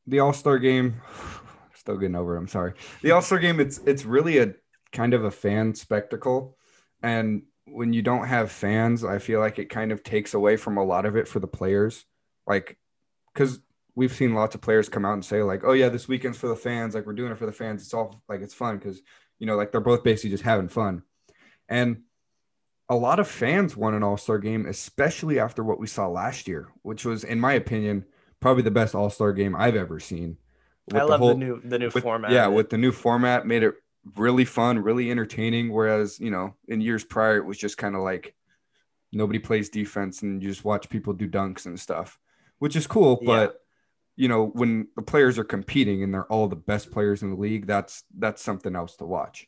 the All Star game, (sighs) still getting over. It, I'm sorry. The All Star game, it's it's really a kind of a fan spectacle, and when you don't have fans, I feel like it kind of takes away from a lot of it for the players. Like, because we've seen lots of players come out and say like, "Oh yeah, this weekend's for the fans. Like we're doing it for the fans. It's all like it's fun because you know like they're both basically just having fun." And a lot of fans want an All Star game, especially after what we saw last year, which was, in my opinion, probably the best All Star game I've ever seen. I love the, whole, the new the new with, format. Yeah, with the new format, made it really fun, really entertaining. Whereas you know, in years prior, it was just kind of like nobody plays defense and you just watch people do dunks and stuff, which is cool. Yeah. But you know, when the players are competing and they're all the best players in the league, that's that's something else to watch.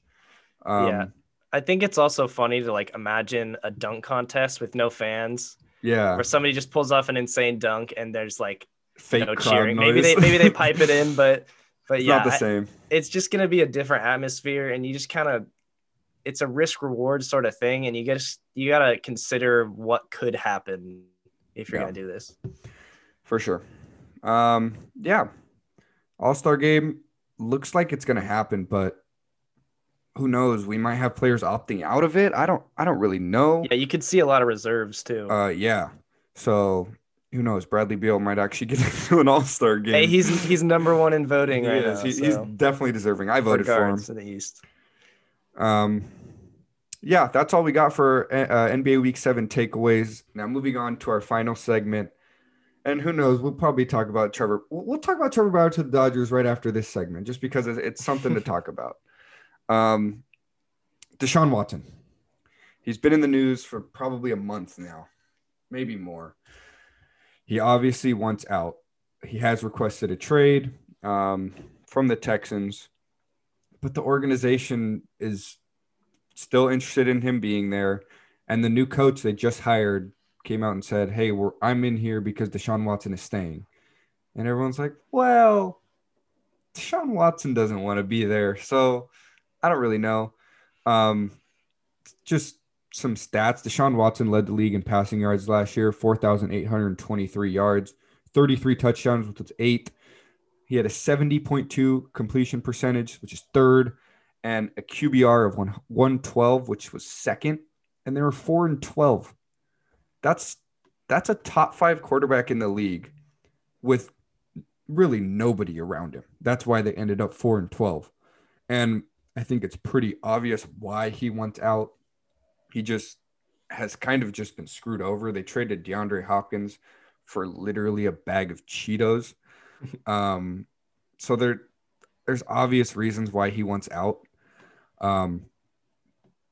Um, yeah, I think it's also funny to like imagine a dunk contest with no fans. Yeah. Where somebody just pulls off an insane dunk and there's like fake no cheering. Noise. Maybe they maybe they pipe it in, (laughs) but but yeah, not the same. it's just gonna be a different atmosphere, and you just kind of it's a risk reward sort of thing, and you just you gotta consider what could happen if you're yeah. gonna do this. For sure. Um, yeah. All Star game looks like it's gonna happen, but who knows? We might have players opting out of it. I don't I don't really know. Yeah, you could see a lot of reserves too. Uh yeah. So who knows? Bradley Beal might actually (laughs) get into an All Star game. Hey, he's he's number one in voting he right is. Now, he, so. He's definitely deserving. I voted for him. In the East. Um, yeah, that's all we got for uh, NBA Week Seven takeaways. Now moving on to our final segment, and who knows? We'll probably talk about Trevor. We'll talk about Trevor Bauer to the Dodgers right after this segment, just because it's something to talk about. Um, Deshaun Watson. He's been in the news for probably a month now, maybe more. He obviously wants out. He has requested a trade um, from the Texans, but the organization is still interested in him being there. And the new coach they just hired came out and said, "Hey, I'm in here because Deshaun Watson is staying," and everyone's like, "Well, Deshaun Watson doesn't want to be there, so I don't really know." Um, just some stats. Deshaun Watson led the league in passing yards last year, 4,823 yards, 33 touchdowns, which was eight. He had a 70.2 completion percentage, which is third, and a QBR of 112, which was second. And they were four and 12. That's that's a top five quarterback in the league with really nobody around him. That's why they ended up four and 12. And I think it's pretty obvious why he went out. He just has kind of just been screwed over. They traded DeAndre Hopkins for literally a bag of Cheetos. (laughs) um, so there, there's obvious reasons why he wants out. Um,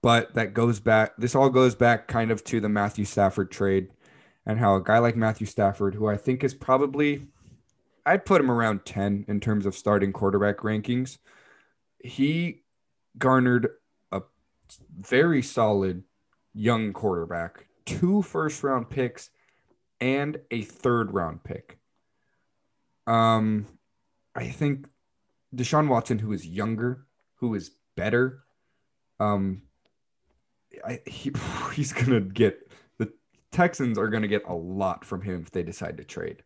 but that goes back. This all goes back kind of to the Matthew Stafford trade, and how a guy like Matthew Stafford, who I think is probably, I'd put him around ten in terms of starting quarterback rankings. He garnered a very solid young quarterback, two first round picks, and a third round pick. Um, I think Deshaun Watson, who is younger, who is better, um, I, he, (laughs) he's gonna get the Texans are gonna get a lot from him if they decide to trade.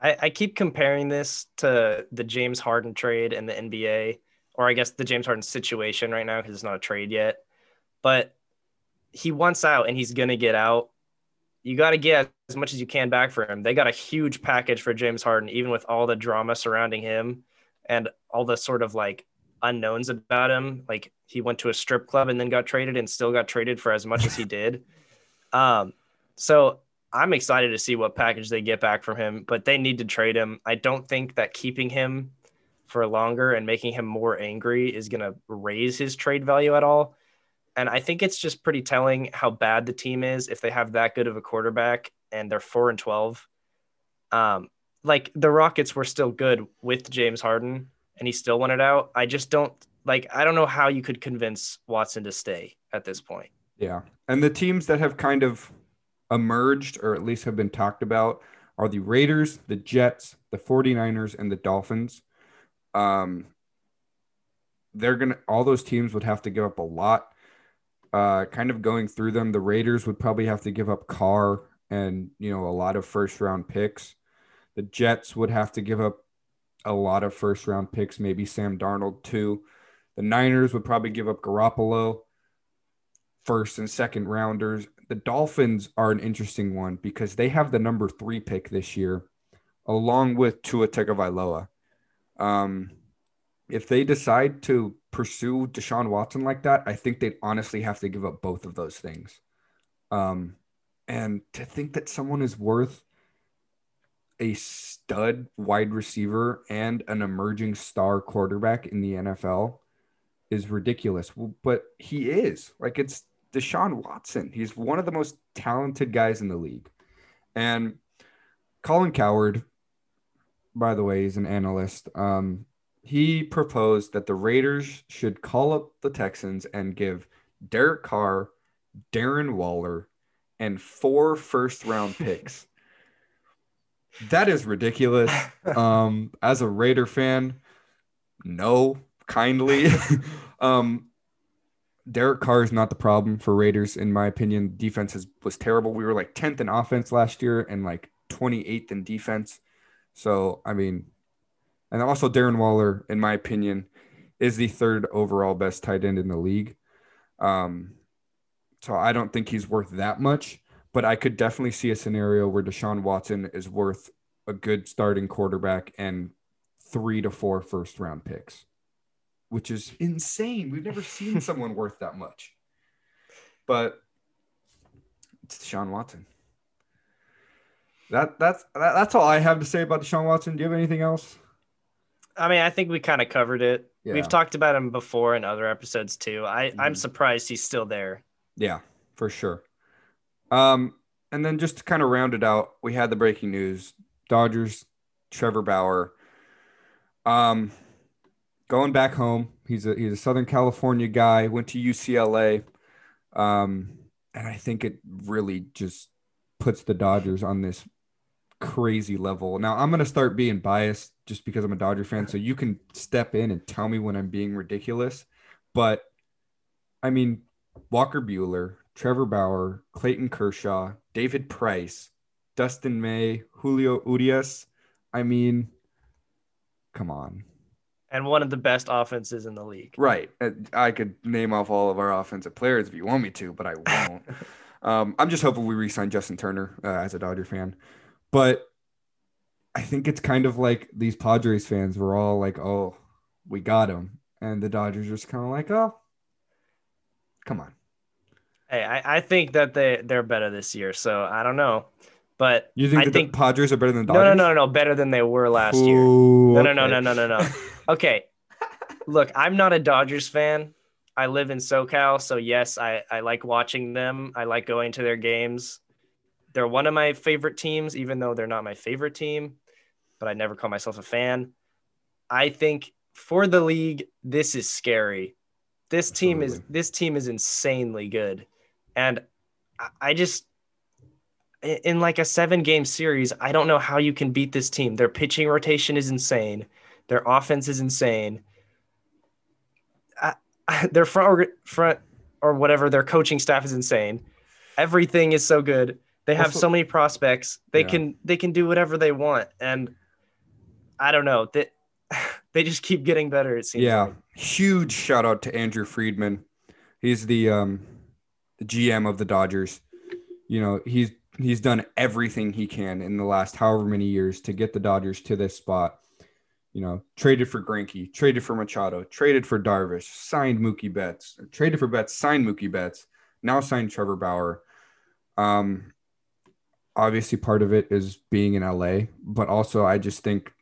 I, I keep comparing this to the James Harden trade in the NBA or I guess the James Harden situation right now because it's not a trade yet. But he wants out and he's going to get out. You got to get as much as you can back for him. They got a huge package for James Harden, even with all the drama surrounding him and all the sort of like unknowns about him. Like he went to a strip club and then got traded and still got traded for as much as he (laughs) did. Um, so I'm excited to see what package they get back from him, but they need to trade him. I don't think that keeping him for longer and making him more angry is going to raise his trade value at all. And I think it's just pretty telling how bad the team is if they have that good of a quarterback and they're four and 12. Um, like the Rockets were still good with James Harden and he still wanted out. I just don't like, I don't know how you could convince Watson to stay at this point. Yeah. And the teams that have kind of emerged or at least have been talked about are the Raiders, the Jets, the 49ers, and the Dolphins. Um, they're to, all those teams would have to give up a lot. Uh, kind of going through them, the Raiders would probably have to give up Carr and, you know, a lot of first round picks. The Jets would have to give up a lot of first round picks, maybe Sam Darnold too. The Niners would probably give up Garoppolo, first and second rounders. The Dolphins are an interesting one because they have the number three pick this year, along with Tua Tagovailoa. Um, if they decide to pursue Deshaun Watson like that, I think they'd honestly have to give up both of those things. Um, and to think that someone is worth a stud wide receiver and an emerging star quarterback in the NFL is ridiculous. But he is like it's Deshaun Watson. He's one of the most talented guys in the league. And Colin Cowherd, by the way, he's an analyst. Um, he proposed that the Raiders should call up the Texans and give Derek Carr, Darren Waller, and four first round picks. (laughs) that is ridiculous. Um, as a Raider fan, no, kindly. (laughs) um, Derek Carr is not the problem for Raiders, in my opinion. Defense is, was terrible. We were like 10th in offense last year and like 28th in defense. So, I mean, and also Darren Waller, in my opinion, is the third overall best tight end in the league. Um, so I don't think he's worth that much, but I could definitely see a scenario where Deshaun Watson is worth a good starting quarterback and three to four first round picks, which is insane. We've never seen (laughs) someone worth that much. But it's Deshaun Watson. That that's that, that's all I have to say about Deshaun Watson. Do you have anything else? I mean, I think we kind of covered it. Yeah. We've talked about him before in other episodes too. I, I'm Mhm. surprised he's still there. Yeah, for sure. Um, and then just to kind of round it out, we had the breaking news: Dodgers, Trevor Bauer. Um, going back home. He's a he's a Southern California guy. Went to UCLA. Um, and I think it really just puts the Dodgers on this crazy level. Now I'm gonna start being biased just because I'm a Dodger fan, so you can step in and tell me when I'm being ridiculous. But I mean, Walker Buehler, Trevor Bauer, Clayton Kershaw, David Price, Dustin May, Julio Urias. I mean, come on. And one of the best offenses in the league. Right. I could name off all of our offensive players if you want me to, but I won't. (laughs) um, I'm just hoping we re-sign Justin Turner uh, as a Dodger fan. But I think it's kind of like these Padres fans were all like, "Oh, we got him," and the Dodgers are just kind of like, "Oh, come on." Hey, I, I think that they they're better this year. So I don't know, but You think I that think the Padres are better than the Dodgers? no, no, no, no, better than they were last year. Ooh, No, no, no, no, no, no, no. (laughs) Okay, look, I'm not a Dodgers fan. I live in SoCal, so yes, I I like watching them. I like going to their games. They're one of my favorite teams, even though they're not my favorite team. But I never call myself a fan. I think for the league, this is scary. This team is this team is insanely good, and I- I just in like a seven game series, I don't know how you can beat this team. Their pitching rotation is insane. Their offense is insane. I, their front or, front or whatever, their coaching staff is insane. Everything is so good. They have so many prospects. They Yeah. can they can do whatever they want, and I don't know that (laughs) they just keep getting better. It seems. Yeah, like. huge shout out to Andrew Friedman. He's the um the GM of the Dodgers. You know, he's he's done everything he can in the last however many years to get the Dodgers to this spot. You know, traded for Greinke, traded for Machado, traded for Darvish, signed Mookie Betts, traded for Betts, signed Mookie Betts, now signed Trevor Bauer. Um, obviously, part of it is being in LA, but also I just think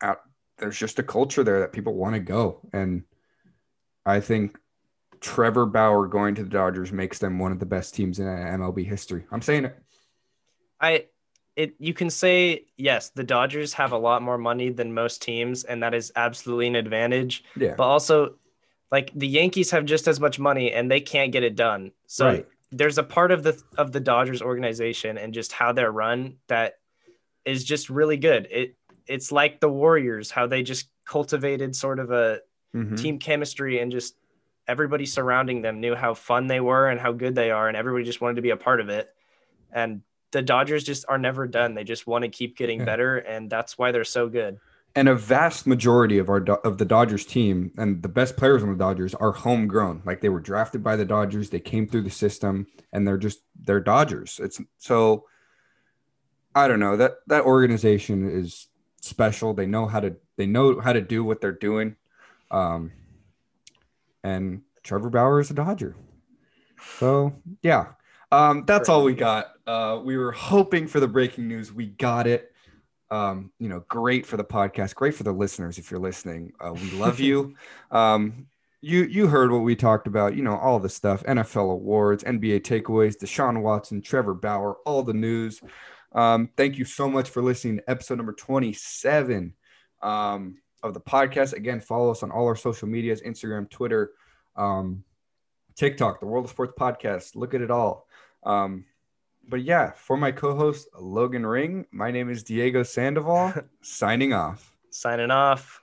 out there's just a culture there that people want to go, and I think Trevor Bauer going to the Dodgers makes them one of the best teams in MLB history. I'm saying it. I it you can say yes, the Dodgers have a lot more money than most teams, and that is absolutely an advantage. Yeah. But also, like the Yankees have just as much money and they can't get it done. So Right. There's a part of the of the Dodgers organization and just how they're run that is just really good. It it's like the Warriors, how they just cultivated sort of a mm-hmm. team chemistry and just everybody surrounding them knew how fun they were and how good they are, and everybody just wanted to be a part of it. And the Dodgers just are never done. They just want to keep getting better, and that's why they're so good. And a vast majority of our of the Dodgers team and the best players on the Dodgers are homegrown. Like they were drafted by the Dodgers, they came through the system, and they're just they're Dodgers. It's so I don't know that that organization is special. They know how to they know how to do what they're doing. Um, and Trevor Bauer is a Dodger. So yeah, um, that's all we got. Uh, we were hoping for the breaking news. We got it. Um, you know, great for the podcast, great for the listeners. If you're listening, uh, we love (laughs) you. Um, you you heard what we talked about. You know, all the stuff: NFL awards, NBA takeaways, Deshaun Watson, Trevor Bauer, all the news. Um, thank you so much for listening to episode number 27 um, of the podcast. Again, follow us on all our social medias Instagram, Twitter, um, TikTok, the World of Sports Podcast. Look at it all. Um, but yeah, for my co host, Logan Ring, my name is Diego Sandoval, (laughs) signing off. Signing off.